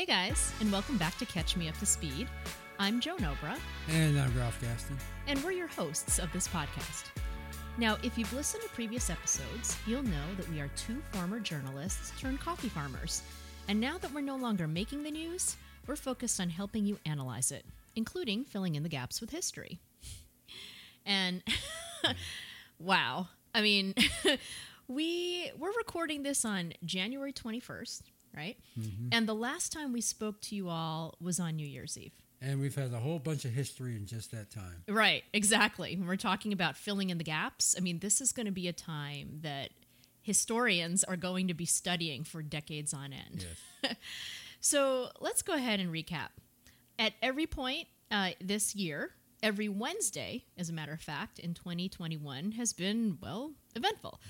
Hey guys, and welcome back to Catch Me Up to Speed. I'm Joan Obra, And I'm Ralph Gaston. and we're your hosts of this podcast. Now, if you've listened to previous episodes, you'll know that we are two former journalists turned coffee farmers. And now that we're no longer making the news, we're focused on helping you analyze it, including filling in the gaps with history. And wow, I mean, we we're recording this on January 21st, right? And the last time we spoke to you all was on New Year's Eve. And we've had a whole bunch of history in just that time. Right, exactly. When we're talking about filling in the gaps, I mean, this is going to be a time that historians are going to be studying for decades on end. Yes. So let's go ahead and recap. At every point uh, this year, every Wednesday, as a matter of fact, in 2021 has been, well, eventful.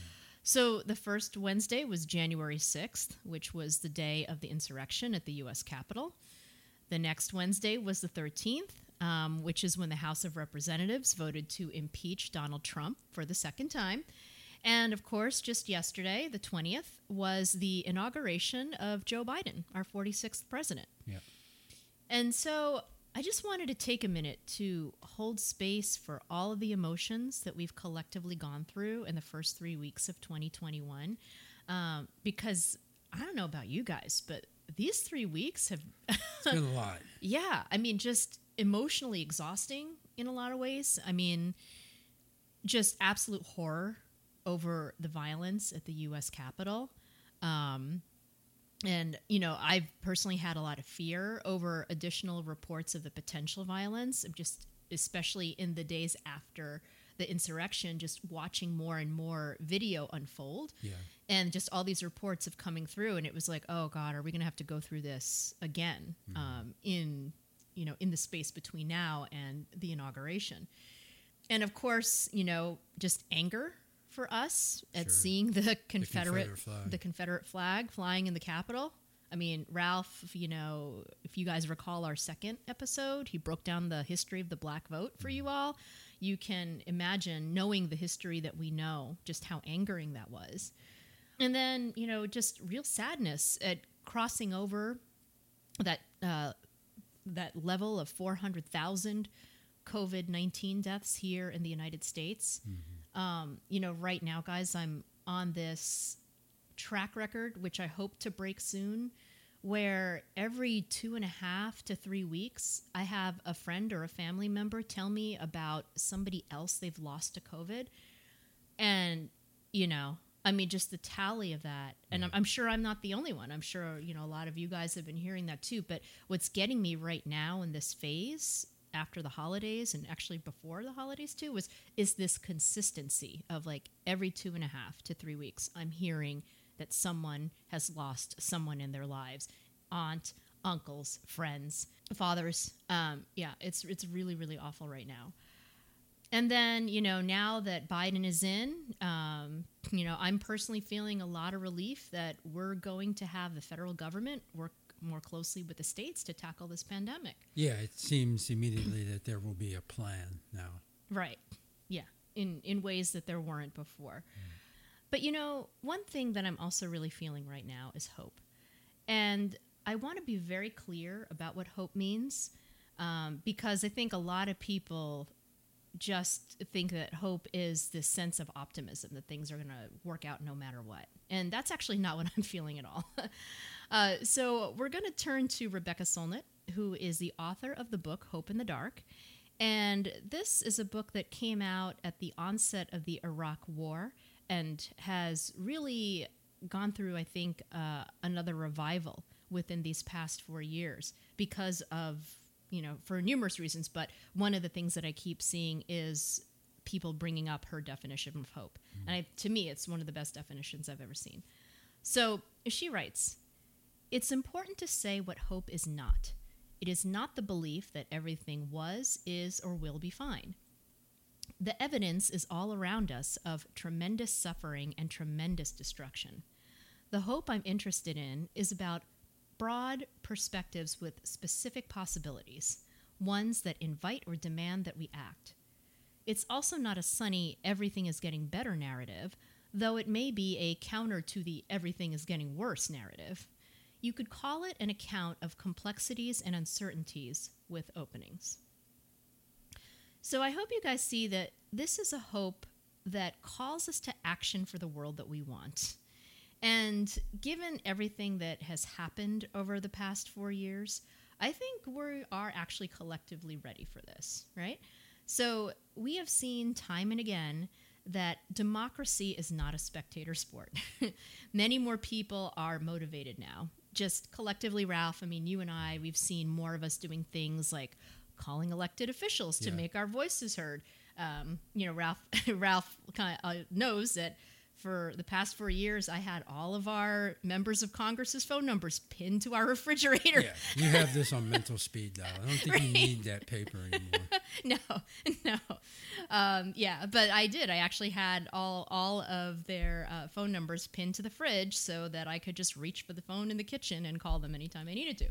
So the first Wednesday was January 6th, which was the day of the insurrection at the U.S. Capitol. The next Wednesday was the 13th, um, which is when the House of Representatives voted to impeach Donald Trump for the second time. And of course, just yesterday, the 20th, was the inauguration of Joe Biden, our 46th president. Yep. And so I just wanted to take a minute to hold space for all of the emotions that we've collectively gone through in the first three weeks of 2021. Um, because I don't know about you guys, but these three weeks have been a lot. yeah, I mean, just emotionally exhausting in a lot of ways. I mean, just absolute horror over the violence at the U.S. Capitol. Um, and, you know, I've personally had a lot of fear over additional reports of the potential violence, just especially in the days after the insurrection, just watching more and more video unfold. Yeah. and just all these reports of coming through and it was like oh god are we going to have to go through this again um, in you know in the space between now and the inauguration? And of course you know just anger for us at Sure. seeing the confederate Confederate flag. the confederate flag flying in the capitol i mean ralph you know if you guys recall our second episode he broke down the history of the black vote for you all you can imagine knowing the history that we know just how angering that was and then you know just real sadness at crossing over that uh, that level of 400,000 COVID-19 deaths here in the United States. Um, you know, right now, guys, I'm on this track record, which I hope to break soon, where every two and a half to three weeks, I have a friend or a family member tell me about somebody else they've lost to COVID. And, you know, I mean, just the tally of that. And I'm, I'm sure I'm not the only one. I'm sure, you know, a lot of you guys have been hearing that too. But what's getting me right now in this phase after the holidays and actually before the holidays too was is this consistency of like every two and a half to three weeks i'm hearing that someone has lost someone in their lives aunt uncles friends fathers um, yeah it's it's really really awful right now. And then you know now that biden is in um, you know i'm personally feeling a lot of relief that we're going to have the federal government work more closely with the states to tackle this pandemic Yeah, it seems immediately that there will be a plan now. Right. Yeah. In in ways that there weren't before. But you know, one thing that I'm also really feeling right now is hope. And I want to be very clear about what hope means um, because I think a lot of people just think that hope is this sense of optimism that things are going to work out no matter what. And that's actually not what I'm feeling at all. Uh, so we're going to turn to Rebecca Solnit, who is the author of the book Hope in the Dark. And this is a book that came out at the onset of the Iraq War and has really gone through, I think, uh, another revival within these past four years because of, you know, for numerous reasons. But one of the things that I keep seeing is people bringing up her definition of hope. And I, to me, it's one of the best definitions I've ever seen. So she writes It's important to say what hope is not. It is not the belief that everything was, is, or will be fine. The evidence is all around us of tremendous suffering and tremendous destruction. The hope I'm interested in is about broad perspectives with specific possibilities, ones that invite or demand that we act. It's also not a sunny, everything is getting better narrative, though it may be a counter to the everything is getting worse narrative. You could call it an account of complexities and uncertainties with openings. So I hope you guys see that this is a hope that calls us to action for the world that we want. And given everything that has happened over the past four years, I think we are actually collectively ready for this, right? So we have seen time and again that democracy is not a spectator sport. Many more people are motivated now. Just collectively, Ralph, I mean, you and I, we've seen more of us doing things like calling elected officials to Yeah. make our voices heard. Um, you know, Ralph, Ralph kind of uh, knows that for the past four years, I had all of our members of Congress's phone numbers pinned to our refrigerator. Yeah, you have this on mental speed dial. I don't think you need that paper anymore. no, no. Um, yeah, but I did. I actually had all all of their uh, phone numbers pinned to the fridge so that I could just reach for the phone in the kitchen and call them anytime I needed to.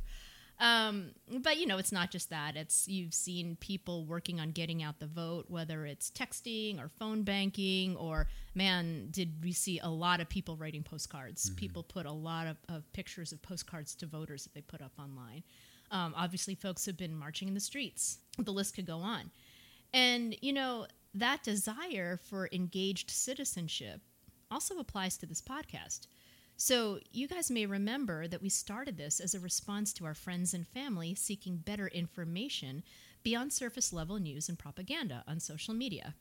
Um, but you know, it's not just that. It's you've seen people working on getting out the vote, whether it's texting or phone banking, or man, did we see a lot of people writing postcards? People put a lot of, of pictures of postcards to voters that they put up online. Um, obviously, folks have been marching in the streets. The list could go on. And, you know, that desire for engaged citizenship also applies to this podcast. So, you guys may remember that we started this as a response to our friends and family seeking better information beyond surface level news and propaganda on social media.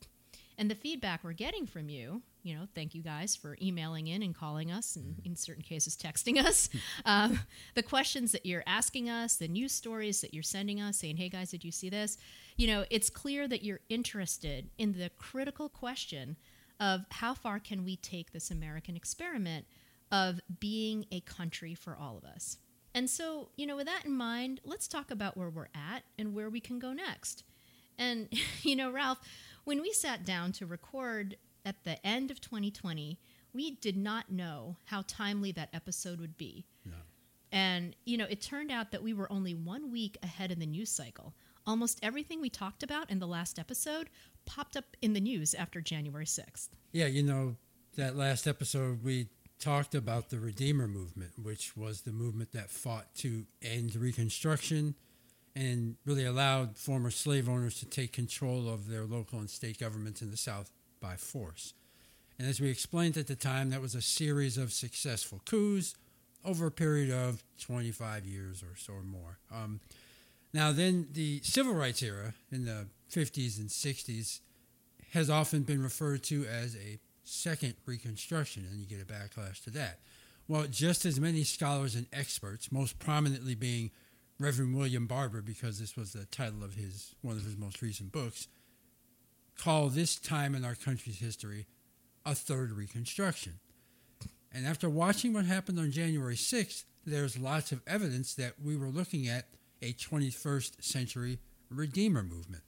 And the feedback we're getting from you, you know, thank you guys for emailing in and calling us, and in certain cases, texting us. um, the questions that you're asking us, the news stories that you're sending us, saying, hey guys, did you see this? You know, it's clear that you're interested in the critical question of how far can we take this American experiment of being a country for all of us. And so, you know, with that in mind, let's talk about where we're at and where we can go next. And, you know, Ralph, when we sat down to record at the end of 2020, we did not know how timely that episode would be. No. And, you know, it turned out that we were only one week ahead in the news cycle. Almost everything we talked about in the last episode popped up in the news after January 6th. Yeah, you know, that last episode we talked about the Redeemer movement, which was the movement that fought to end Reconstruction and really allowed former slave owners to take control of their local and state governments in the South by force. And as we explained at the time, that was a series of successful coups over a period of 25 years or so or more. Um, now, then the civil rights era in the 50s and 60s has often been referred to as a second Reconstruction, and you get a backlash to that. Well, just as many scholars and experts, most prominently being Reverend William Barber, because this was the title of his one of his most recent books, call this time in our country's history a third Reconstruction. And after watching what happened on January 6th, there's lots of evidence that we were looking at a 21st century Redeemer movement.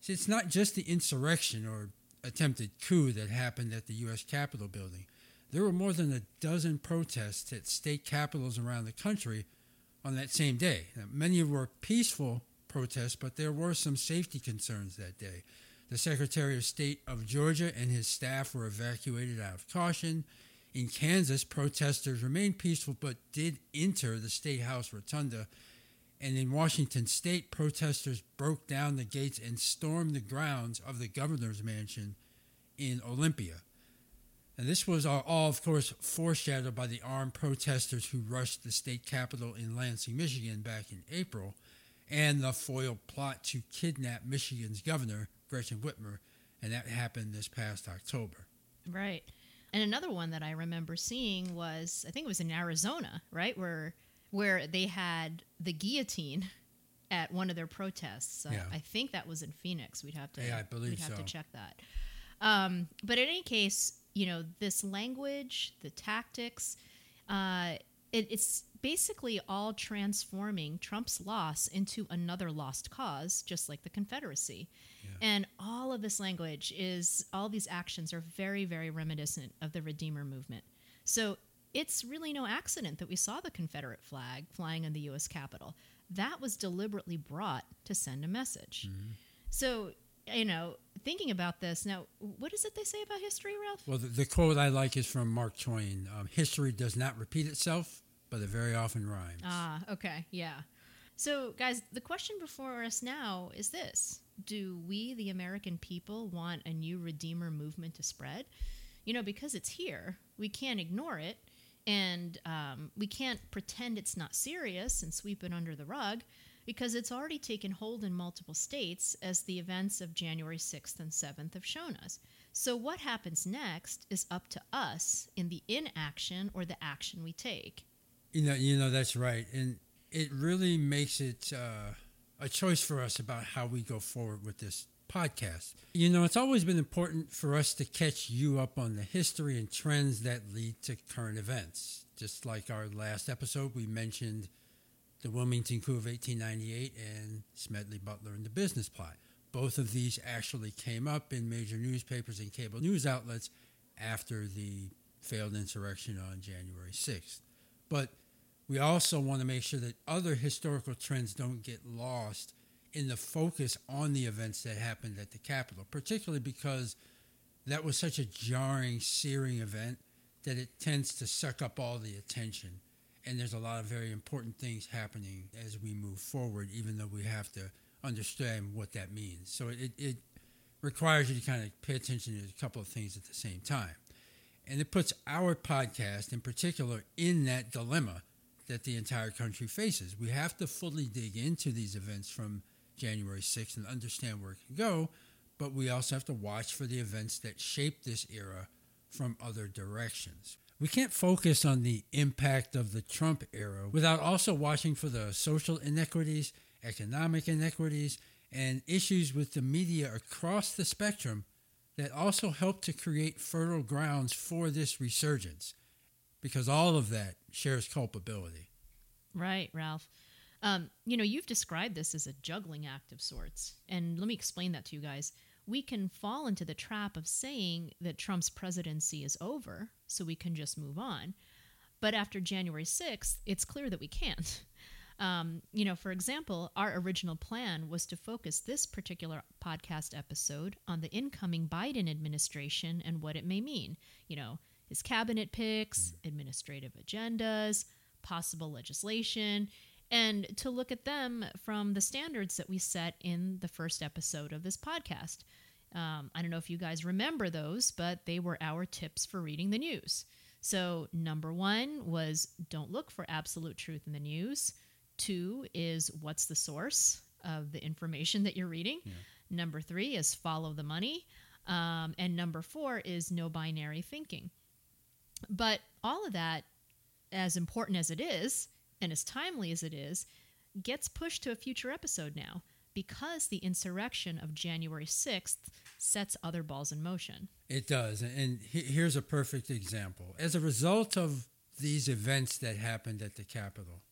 See, it's not just the insurrection or attempted coup that happened at the U.S. Capitol building. There were more than a dozen protests at state capitals around the country on that same day. Now, many were peaceful protests, but there were some safety concerns that day. The Secretary of State of Georgia and his staff were evacuated out of caution. In Kansas, protesters remained peaceful but did enter the State House rotunda. And in Washington state, protesters broke down the gates and stormed the grounds of the governor's mansion in Olympia. And this was all, of course, foreshadowed by the armed protesters who rushed the state capitol in Lansing, Michigan back in April, and the foiled plot to kidnap Michigan's governor, Gretchen Whitmer, and that happened this past October. Right. And another one that I remember seeing was I think it was in Arizona, right, where where they had the guillotine at one of their protests. Yeah. I think that was in Phoenix. We'd have to Yeah, I believe we'd have so. to check that. Um, but in any case, you know, this language, the tactics, uh, it, it's basically all transforming Trump's loss into another lost cause, just like the Confederacy. Yeah. And all of this language is, all these actions are very, very reminiscent of the Redeemer movement. So it's really no accident that we saw the Confederate flag flying in the U.S. Capitol. That was deliberately brought to send a message. So, you know, thinking about this, now, what is it they say about history, Ralph? Well, the, the quote I like is from Mark Twain um, History does not repeat itself, but it very often rhymes. Ah, okay, yeah. So, guys, the question before us now is this Do we, the American people, want a new Redeemer movement to spread? You know, because it's here, we can't ignore it, and um, we can't pretend it's not serious and sweep it under the rug because it's already taken hold in multiple states, as the events of January 6th and 7th have shown us. So, what happens next is up to us in the inaction or the action we take. You know, you know that's right, and it really makes it uh, a choice for us about how we go forward with this podcast. You know, it's always been important for us to catch you up on the history and trends that lead to current events. Just like our last episode, we mentioned the Wilmington coup of 1898 and Smedley Butler and the business plot. Both of these actually came up in major newspapers and cable news outlets after the failed insurrection on January 6th. But we also want to make sure that other historical trends don't get lost in the focus on the events that happened at the Capitol, particularly because that was such a jarring, searing event that it tends to suck up all the attention. And there's a lot of very important things happening as we move forward, even though we have to understand what that means. So it, it requires you to kind of pay attention to a couple of things at the same time. And it puts our podcast in particular in that dilemma that the entire country faces. We have to fully dig into these events from January 6th and understand where it can go, but we also have to watch for the events that shape this era from other directions. We can't focus on the impact of the Trump era without also watching for the social inequities, economic inequities, and issues with the media across the spectrum that also help to create fertile grounds for this resurgence because all of that shares culpability. Right, Ralph. Um, you know, you've described this as a juggling act of sorts. And let me explain that to you guys. We can fall into the trap of saying that Trump's presidency is over, so we can just move on. But after January 6th, it's clear that we can't. Um, you know, for example, our original plan was to focus this particular podcast episode on the incoming Biden administration and what it may mean. You know, his cabinet picks, administrative agendas, possible legislation, and to look at them from the standards that we set in the first episode of this podcast. Um, I don't know if you guys remember those, but they were our tips for reading the news. So, number one was don't look for absolute truth in the news. Two is what's the source of the information that you're reading. Yeah. Number three is follow the money. Um, and number four is no binary thinking. But all of that, as important as it is, and as timely as it is, gets pushed to a future episode now because the insurrection of January 6th sets other balls in motion. It does. And here's a perfect example. As a result of these events that happened at the Capitol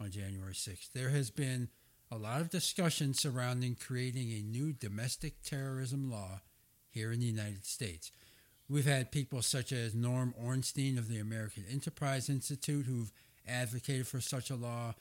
on January 6th, there has been a lot of discussion surrounding creating a new domestic terrorism law here in the United States. We've had people such as Norm Ornstein of the American Enterprise Institute who've advocated for such a law.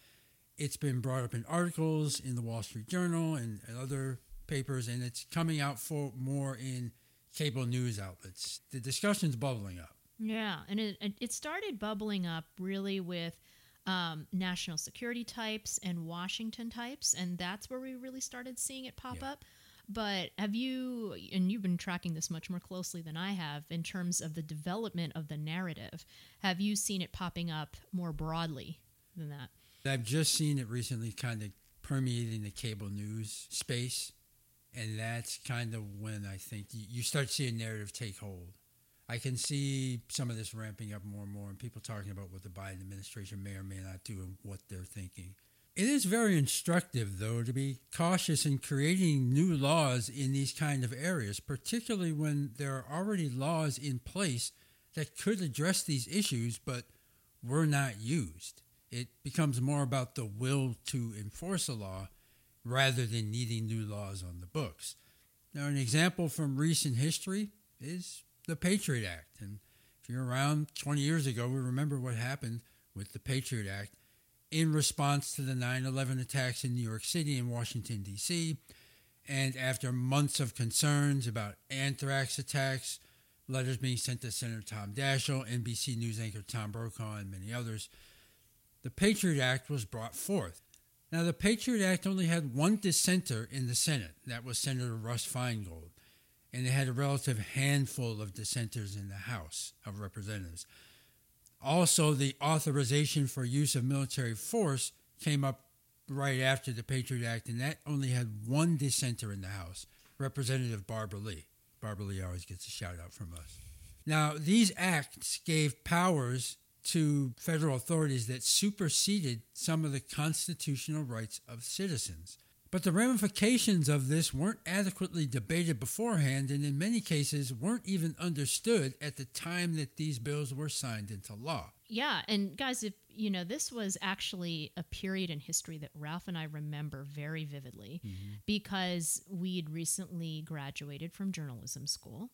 It's been brought up in articles in the Wall Street Journal and, other papers, and it's coming out for more in cable news outlets. The discussion's bubbling up. Yeah, and it, it started bubbling up really with um, national security types and Washington types, and that's where we really started seeing it pop yeah. up. But have you, and you've been tracking this much more closely than I have in terms of the development of the narrative, have you seen it popping up more broadly than that? I've just seen it recently kind of permeating the cable news space. And that's kind of when I think you start seeing narrative take hold. I can see some of this ramping up more and more, and people talking about what the Biden administration may or may not do and what they're thinking. It is very instructive, though, to be cautious in creating new laws in these kind of areas, particularly when there are already laws in place that could address these issues but were not used. It becomes more about the will to enforce a law rather than needing new laws on the books. Now, an example from recent history is the Patriot Act. And if you're around 20 years ago, we remember what happened with the Patriot Act in response to the 9 11 attacks in New York City and Washington, D.C. And after months of concerns about anthrax attacks, letters being sent to Senator Tom Daschle, NBC News anchor Tom Brokaw, and many others, the Patriot Act was brought forth. Now, the Patriot Act only had one dissenter in the Senate. That was Senator Russ Feingold. And it had a relative handful of dissenters in the House of Representatives. Also, the authorization for use of military force came up right after the Patriot Act, and that only had one dissenter in the House, Representative Barbara Lee. Barbara Lee always gets a shout out from us. Now, these acts gave powers to federal authorities that superseded some of the constitutional rights of citizens. But the ramifications of this weren't adequately debated beforehand and in many cases weren't even understood at the time that these bills were signed into law. Yeah, and guys, if you know, this was actually a period in history that Ralph and I remember very vividly mm-hmm. because we'd recently graduated from journalism school.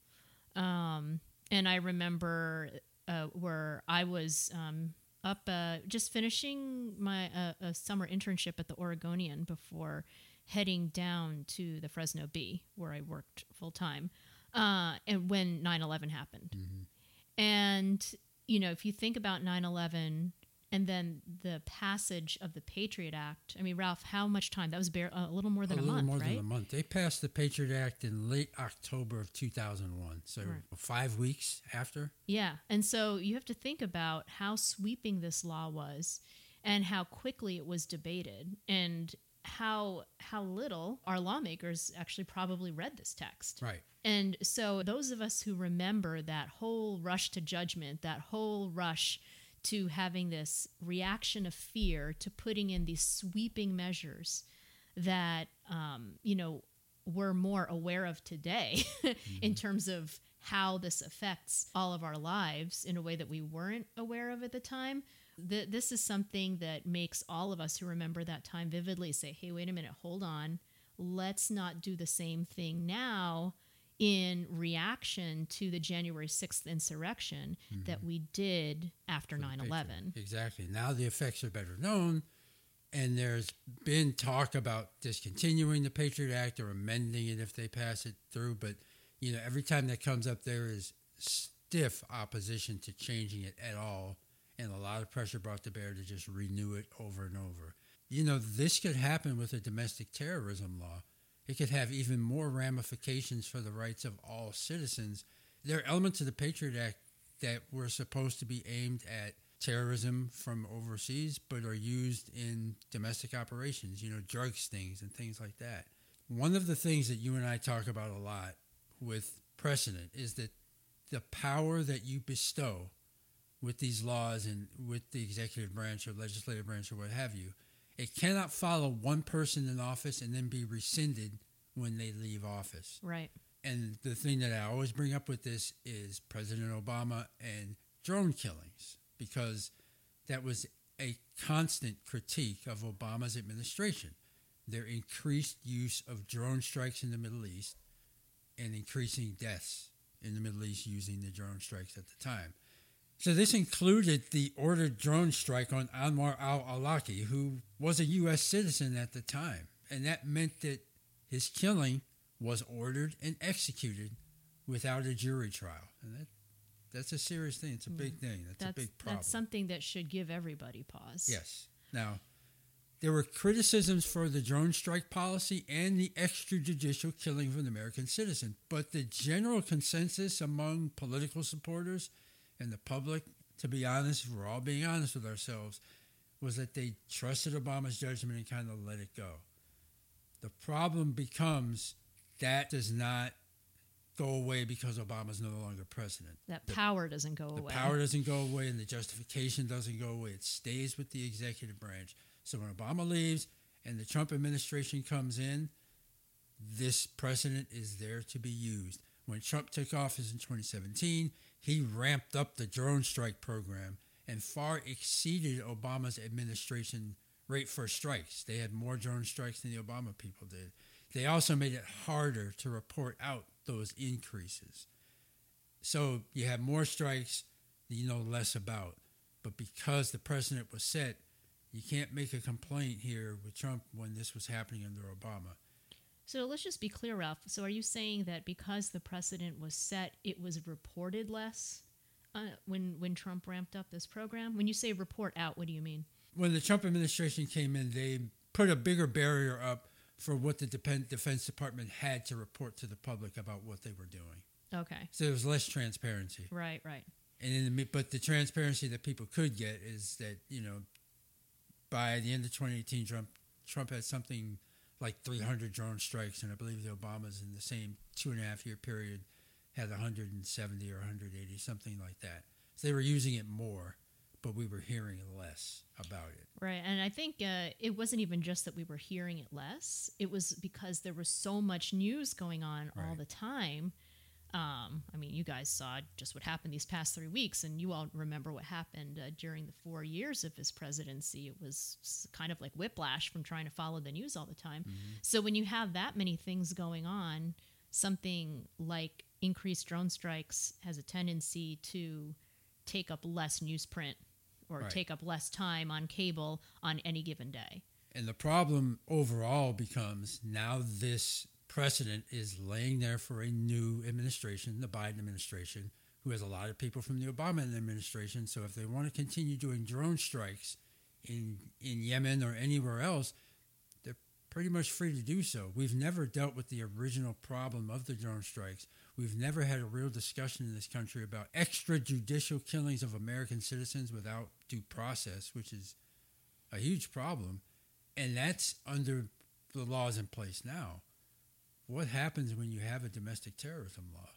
Um, and I remember uh, where I was um, up uh, just finishing my uh, a summer internship at the Oregonian before heading down to the Fresno Bee where I worked full time uh, and when 9/11 happened. Mm-hmm. And you know, if you think about 9/11 and then the passage of the Patriot Act. I mean, Ralph, how much time? That was bare, a little more than a, a, little month, more right? than a month. They passed the Patriot Act in late October of 2001, so right. five weeks after. Yeah, and so you have to think about how sweeping this law was, and how quickly it was debated, and how how little our lawmakers actually probably read this text. Right. And so those of us who remember that whole rush to judgment, that whole rush to having this reaction of fear to putting in these sweeping measures that um, you know we're more aware of today mm-hmm. in terms of how this affects all of our lives in a way that we weren't aware of at the time. The, this is something that makes all of us who remember that time vividly say, hey, wait a minute, hold on. Let's not do the same thing now in reaction to the January 6th insurrection mm-hmm. that we did after 9 11. Exactly. Now the effects are better known, and there's been talk about discontinuing the Patriot Act or amending it if they pass it through. But, you know, every time that comes up, there is stiff opposition to changing it at all, and a lot of pressure brought to bear to just renew it over and over. You know, this could happen with a domestic terrorism law it could have even more ramifications for the rights of all citizens. There are elements of the Patriot Act that were supposed to be aimed at terrorism from overseas, but are used in domestic operations, you know, drug stings and things like that. One of the things that you and I talk about a lot with precedent is that the power that you bestow with these laws and with the executive branch or legislative branch or what have you it cannot follow one person in office and then be rescinded when they leave office. Right. And the thing that I always bring up with this is President Obama and drone killings, because that was a constant critique of Obama's administration. Their increased use of drone strikes in the Middle East and increasing deaths in the Middle East using the drone strikes at the time. So this included the ordered drone strike on Anwar al-Awlaki, who was a U.S. citizen at the time, and that meant that his killing was ordered and executed without a jury trial, and that that's a serious thing. It's a big mm. thing. That's, that's, a big problem. That's something that should give everybody pause. Yes. Now, there were criticisms for the drone strike policy and the extrajudicial killing of an American citizen, but the general consensus among political supporters – and the public, to be honest, if we're all being honest with ourselves, was that they trusted Obama's judgment and kind of let it go. The problem becomes that does not go away because Obama's no longer president. That the, power doesn't go the away. The power doesn't go away and the justification doesn't go away. It stays with the executive branch. So when Obama leaves and the Trump administration comes in, this precedent is there to be used. When Trump took office in 2017, he ramped up the drone strike program and far exceeded Obama's administration rate for strikes. They had more drone strikes than the Obama people did. They also made it harder to report out those increases. So you have more strikes you know less about. But because the precedent was set, you can't make a complaint here with Trump when this was happening under Obama. So let's just be clear, Ralph. So are you saying that because the precedent was set, it was reported less uh, when when Trump ramped up this program? When you say report out, what do you mean? when the Trump administration came in, they put a bigger barrier up for what the Depen- Defense Department had to report to the public about what they were doing. Okay. So there was less transparency. Right, right. And in the, but the transparency that people could get is that you know, by the end of 2018, Trump Trump had something like 300 drone strikes, and I believe the Obamas in the same two and a half year period had 170 or 180, something like that. So they were using it more, but we were hearing less about it. Right. And I think uh, it wasn't even just that we were hearing it less, it was because there was so much news going on all the time. Um, I mean, you guys saw just what happened these past three weeks, and you all remember what happened uh, during the four years of his presidency. It was kind of like whiplash from trying to follow the news all the time. So when you have that many things going on, something like increased drone strikes has a tendency to take up less newsprint or Right. take up less time on cable on any given day. And the problem overall becomes now this precedent is laying there for a new administration, the Biden administration, who has a lot of people from the Obama administration. So if they want to continue doing drone strikes in in Yemen or anywhere else, they're pretty much free to do so. We've never dealt with the original problem of the drone strikes. We've never had a real discussion in this country about extrajudicial killings of American citizens without due process, which is a huge problem. And that's under the laws in place now. What happens when you have a domestic terrorism law?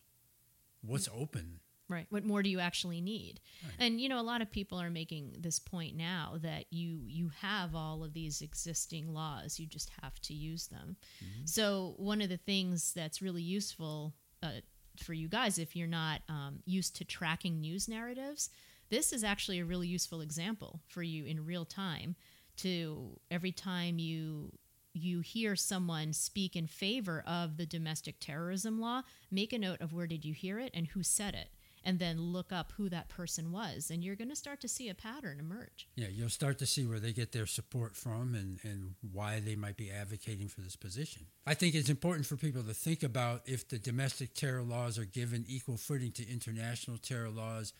What's open? Right. What more do you actually need? Right. And you know, a lot of people are making this point now that you you have all of these existing laws, you just have to use them. So one of the things that's really useful uh, for you guys, if you're not um, used to tracking news narratives, this is actually a really useful example for you in real time. To every time you you hear someone speak in favor of the domestic terrorism law, make a note of where did you hear it and who said it, and then look up who that person was, and you're going to start to see a pattern emerge. Yeah, you'll start to see where they get their support from and, and why they might be advocating for this position. I think it's important for people to think about if the domestic terror laws are given equal footing to international terror laws.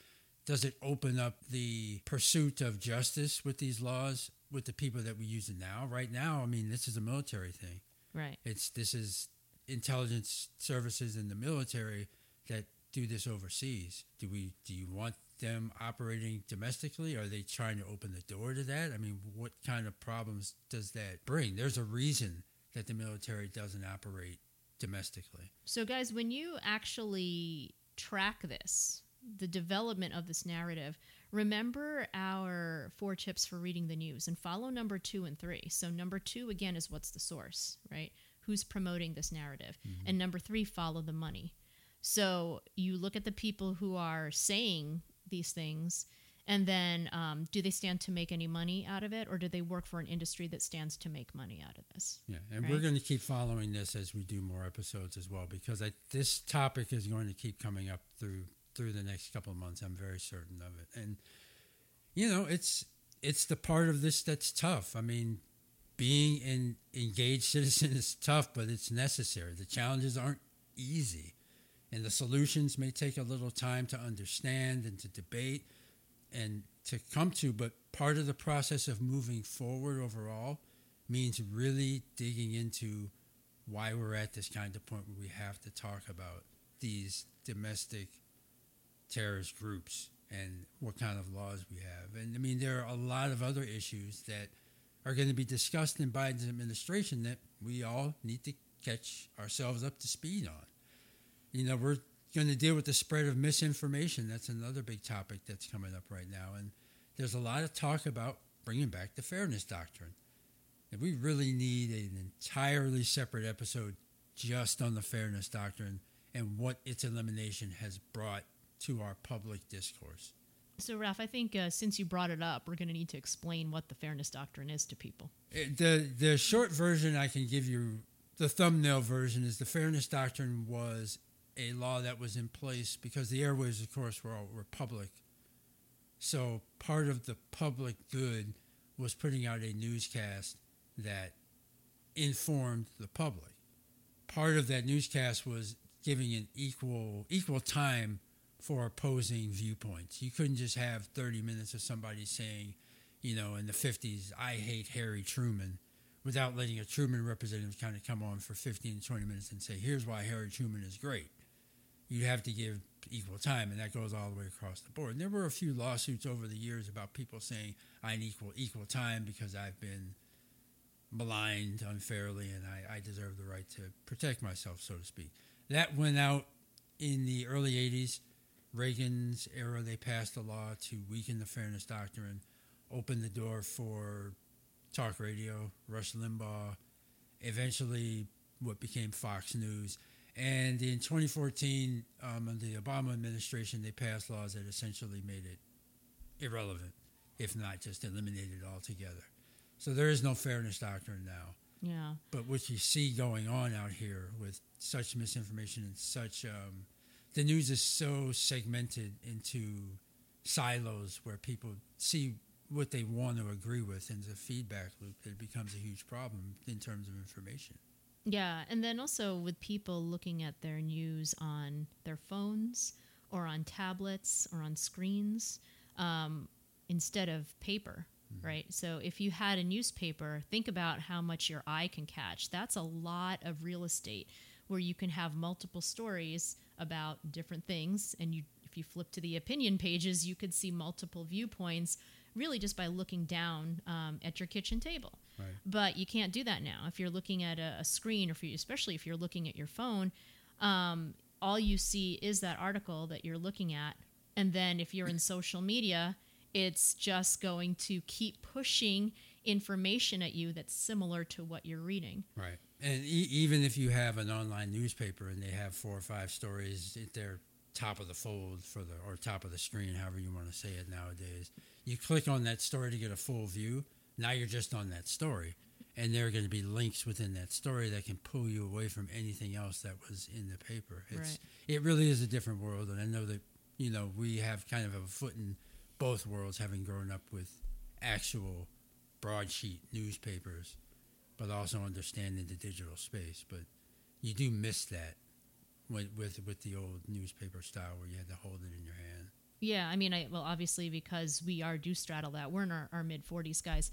Does it open up the pursuit of justice with these laws with the people that we use it now? Right now, I mean, this is a military thing. Right. It's this is intelligence services in the military that do this overseas. Do we do you want them operating domestically? Are they trying to open the door to that? I mean, what kind of problems does that bring? There's a reason that the military doesn't operate domestically. So, guys, when you actually track this, the development of this narrative, remember our four tips for reading the news and follow number two and three. So, number two, again, is what's the source, right? Who's promoting this narrative? And number three, follow the money. So, you look at the people who are saying these things. And then, um, do they stand to make any money out of it, or do they work for an industry that stands to make money out of this? Yeah, and we're going to keep following this as we do more episodes as well because I, this topic is going to keep coming up through through the next couple of months. I'm very certain of it, and you know, it's it's the part of this that's tough. I mean, being an engaged citizen is tough, but it's necessary. The challenges aren't easy, and the solutions may take a little time to understand and to debate and to come to. But part of the process of moving forward overall means really digging into why we're at this kind of point where we have to talk about these domestic terrorist groups and what kind of laws we have. And I mean, there are a lot of other issues that are going to be discussed in Biden's administration that we all need to catch ourselves up to speed on. You know, we're going to deal with the spread of misinformation. That's another big topic that's coming up right now. And there's a lot of talk about bringing back the fairness doctrine. And we really need an entirely separate episode just on the fairness doctrine and what its elimination has brought to our public discourse. So, Ralph, I think uh, since you brought it up, we're going to need to explain what the fairness doctrine is to people. It- the the short version I can give you, the thumbnail version is the fairness doctrine was a law that was in place because the airways, of course, were all were public. So part of the public good was putting out a newscast that informed the public. Part of that newscast was giving an equal equal time for opposing viewpoints. You couldn't just have 30 minutes of somebody saying, you know, in the 50s, I hate Harry Truman, without letting a Truman representative kind of come on for 15 to 20 minutes and say, here's why Harry Truman is great. You have to give equal time, and that goes all the way across the board. And there were a few lawsuits over the years about people saying, I need equal, equal time because I've been maligned unfairly and I, I deserve the right to protect myself, so to speak. That went out in the early 80s. Reagan's era, they passed a law to weaken the fairness doctrine, open the door for talk radio, Rush Limbaugh, eventually what became Fox News. And in 2014, um, under the Obama administration, they passed laws that essentially made it irrelevant, if not just eliminated altogether. So there is no fairness doctrine now. Yeah. But what you see going on out here with such misinformation and such, um, the news is so segmented into silos where people see what they want to agree with and the feedback loop that it becomes a huge problem in terms of information. Yeah, and then also with people looking at their news on their phones or on tablets or on screens um, instead of paper, mm-hmm. right? So if you had a newspaper, think about how much your eye can catch. That's a lot of real estate where you can have multiple stories about different things, and you if you flip to the opinion pages, you could see multiple viewpoints really just by looking down um, at your kitchen table. Right. But you can't do that now. If you're looking at a, a screen, or if you, especially if you're looking at your phone, um, all you see is that article that you're looking at. And then if you're in social media, it's just going to keep pushing information at you that's similar to what you're reading. Right. And e- even if you have an online newspaper and they have four or five stories, they're top of the fold for the or top of the screen, however you want to say it nowadays. You click on that story to get a full view. Now you're just on that story, and there are going to be links within that story that can pull you away from anything else that was in the paper. It's right. it really is a different world, and I know that you know we have kind of a foot in both worlds, having grown up with actual broadsheet newspapers, but also understanding the digital space. But you do miss that with, with with the old newspaper style where you had to hold it in your hand. Yeah, I mean, I well, obviously because we are do straddle that. We're in our, our mid forties, guys,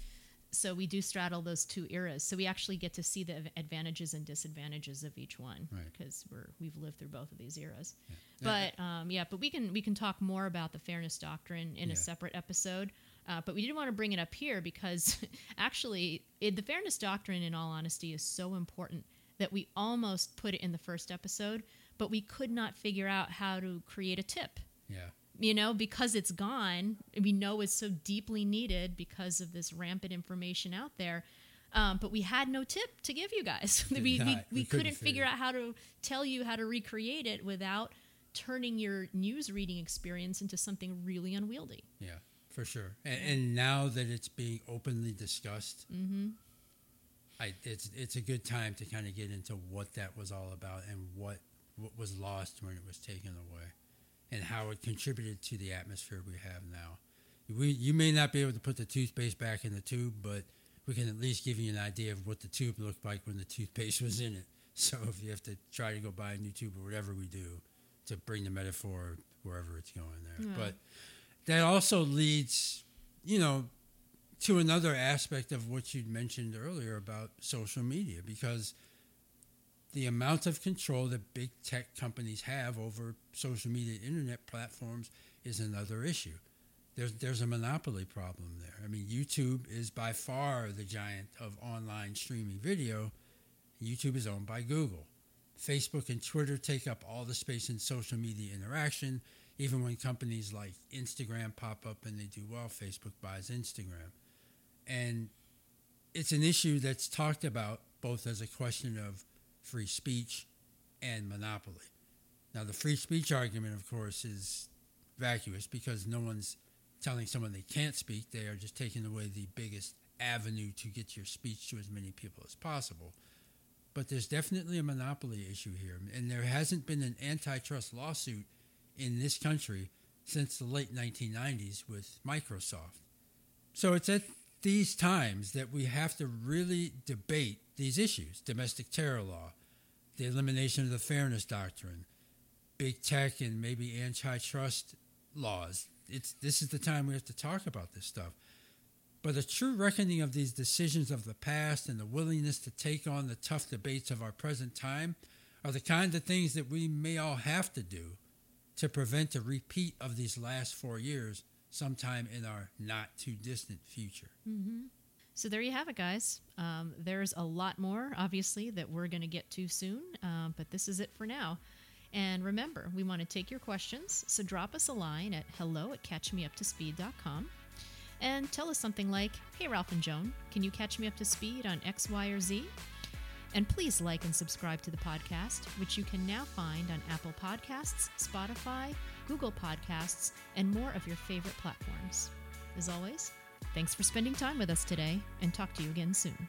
so we do straddle those two eras. So we actually get to see the advantages and disadvantages of each one because right. we're we've lived through both of these eras. Yeah. But um, yeah, but we can we can talk more about the fairness doctrine in yeah. a separate episode. Uh, but we didn't want to bring it up here because actually, it, the fairness doctrine, in all honesty, is so important that we almost put it in the first episode but we could not figure out how to create a tip. Yeah. You know, because it's gone, we know it's so deeply needed because of this rampant information out there. Um, but we had no tip to give you guys. we, we, we, we, couldn't, couldn't figure out how to tell you how to recreate it without turning your news reading experience into something really unwieldy. Yeah, for sure. And, and now that it's being openly discussed, mm-hmm. I, it's it's a good time to kind of get into what that was all about and what what was lost when it was taken away and how it contributed to the atmosphere we have now. We, you may not be able to put the toothpaste back in the tube, but we can at least give you an idea of what the tube looked like when the toothpaste was in it. So if you have to try to go buy a new tube or whatever we do to bring the metaphor wherever it's going there. Yeah. But that also leads, you know, to another aspect of what you'd mentioned earlier about social media because – the amount of control that big tech companies have over social media internet platforms is another issue. There's, there's a monopoly problem there. I mean, YouTube is by far the giant of online streaming video. YouTube is owned by Google. Facebook and Twitter take up all the space in social media interaction. Even when companies like Instagram pop up and they do well, Facebook buys Instagram. And it's an issue that's talked about both as a question of free speech and monopoly. Now, the free speech argument, of course, is vacuous because no one's telling someone they can't speak. They are just taking away the biggest avenue to get your speech to as many people as possible. But there's definitely a monopoly issue here, and there hasn't been an antitrust lawsuit in this country since the late 1990s with Microsoft. So it's at these times that we have to really debate these issues domestic terror law, the elimination of the fairness doctrine, big tech, and maybe antitrust laws. It's, this is the time we have to talk about this stuff. But a true reckoning of these decisions of the past and the willingness to take on the tough debates of our present time are the kind of things that we may all have to do to prevent a repeat of these last four years sometime in our not too distant future. Mm-hmm. So there you have it, guys. Um, there's a lot more, obviously, that we're going to get to soon, um, but this is it for now. And remember, we want to take your questions, so drop us a line at hello at catchmeuptospeed.com and tell us something like, Hey, Ralph and Joan, can you catch me up to speed on X, Y, or Z? And please like and subscribe to the podcast, which you can now find on Apple Podcasts, Spotify, Google Podcasts, and more of your favorite platforms. As always, thanks for spending time with us today, and talk to you again soon.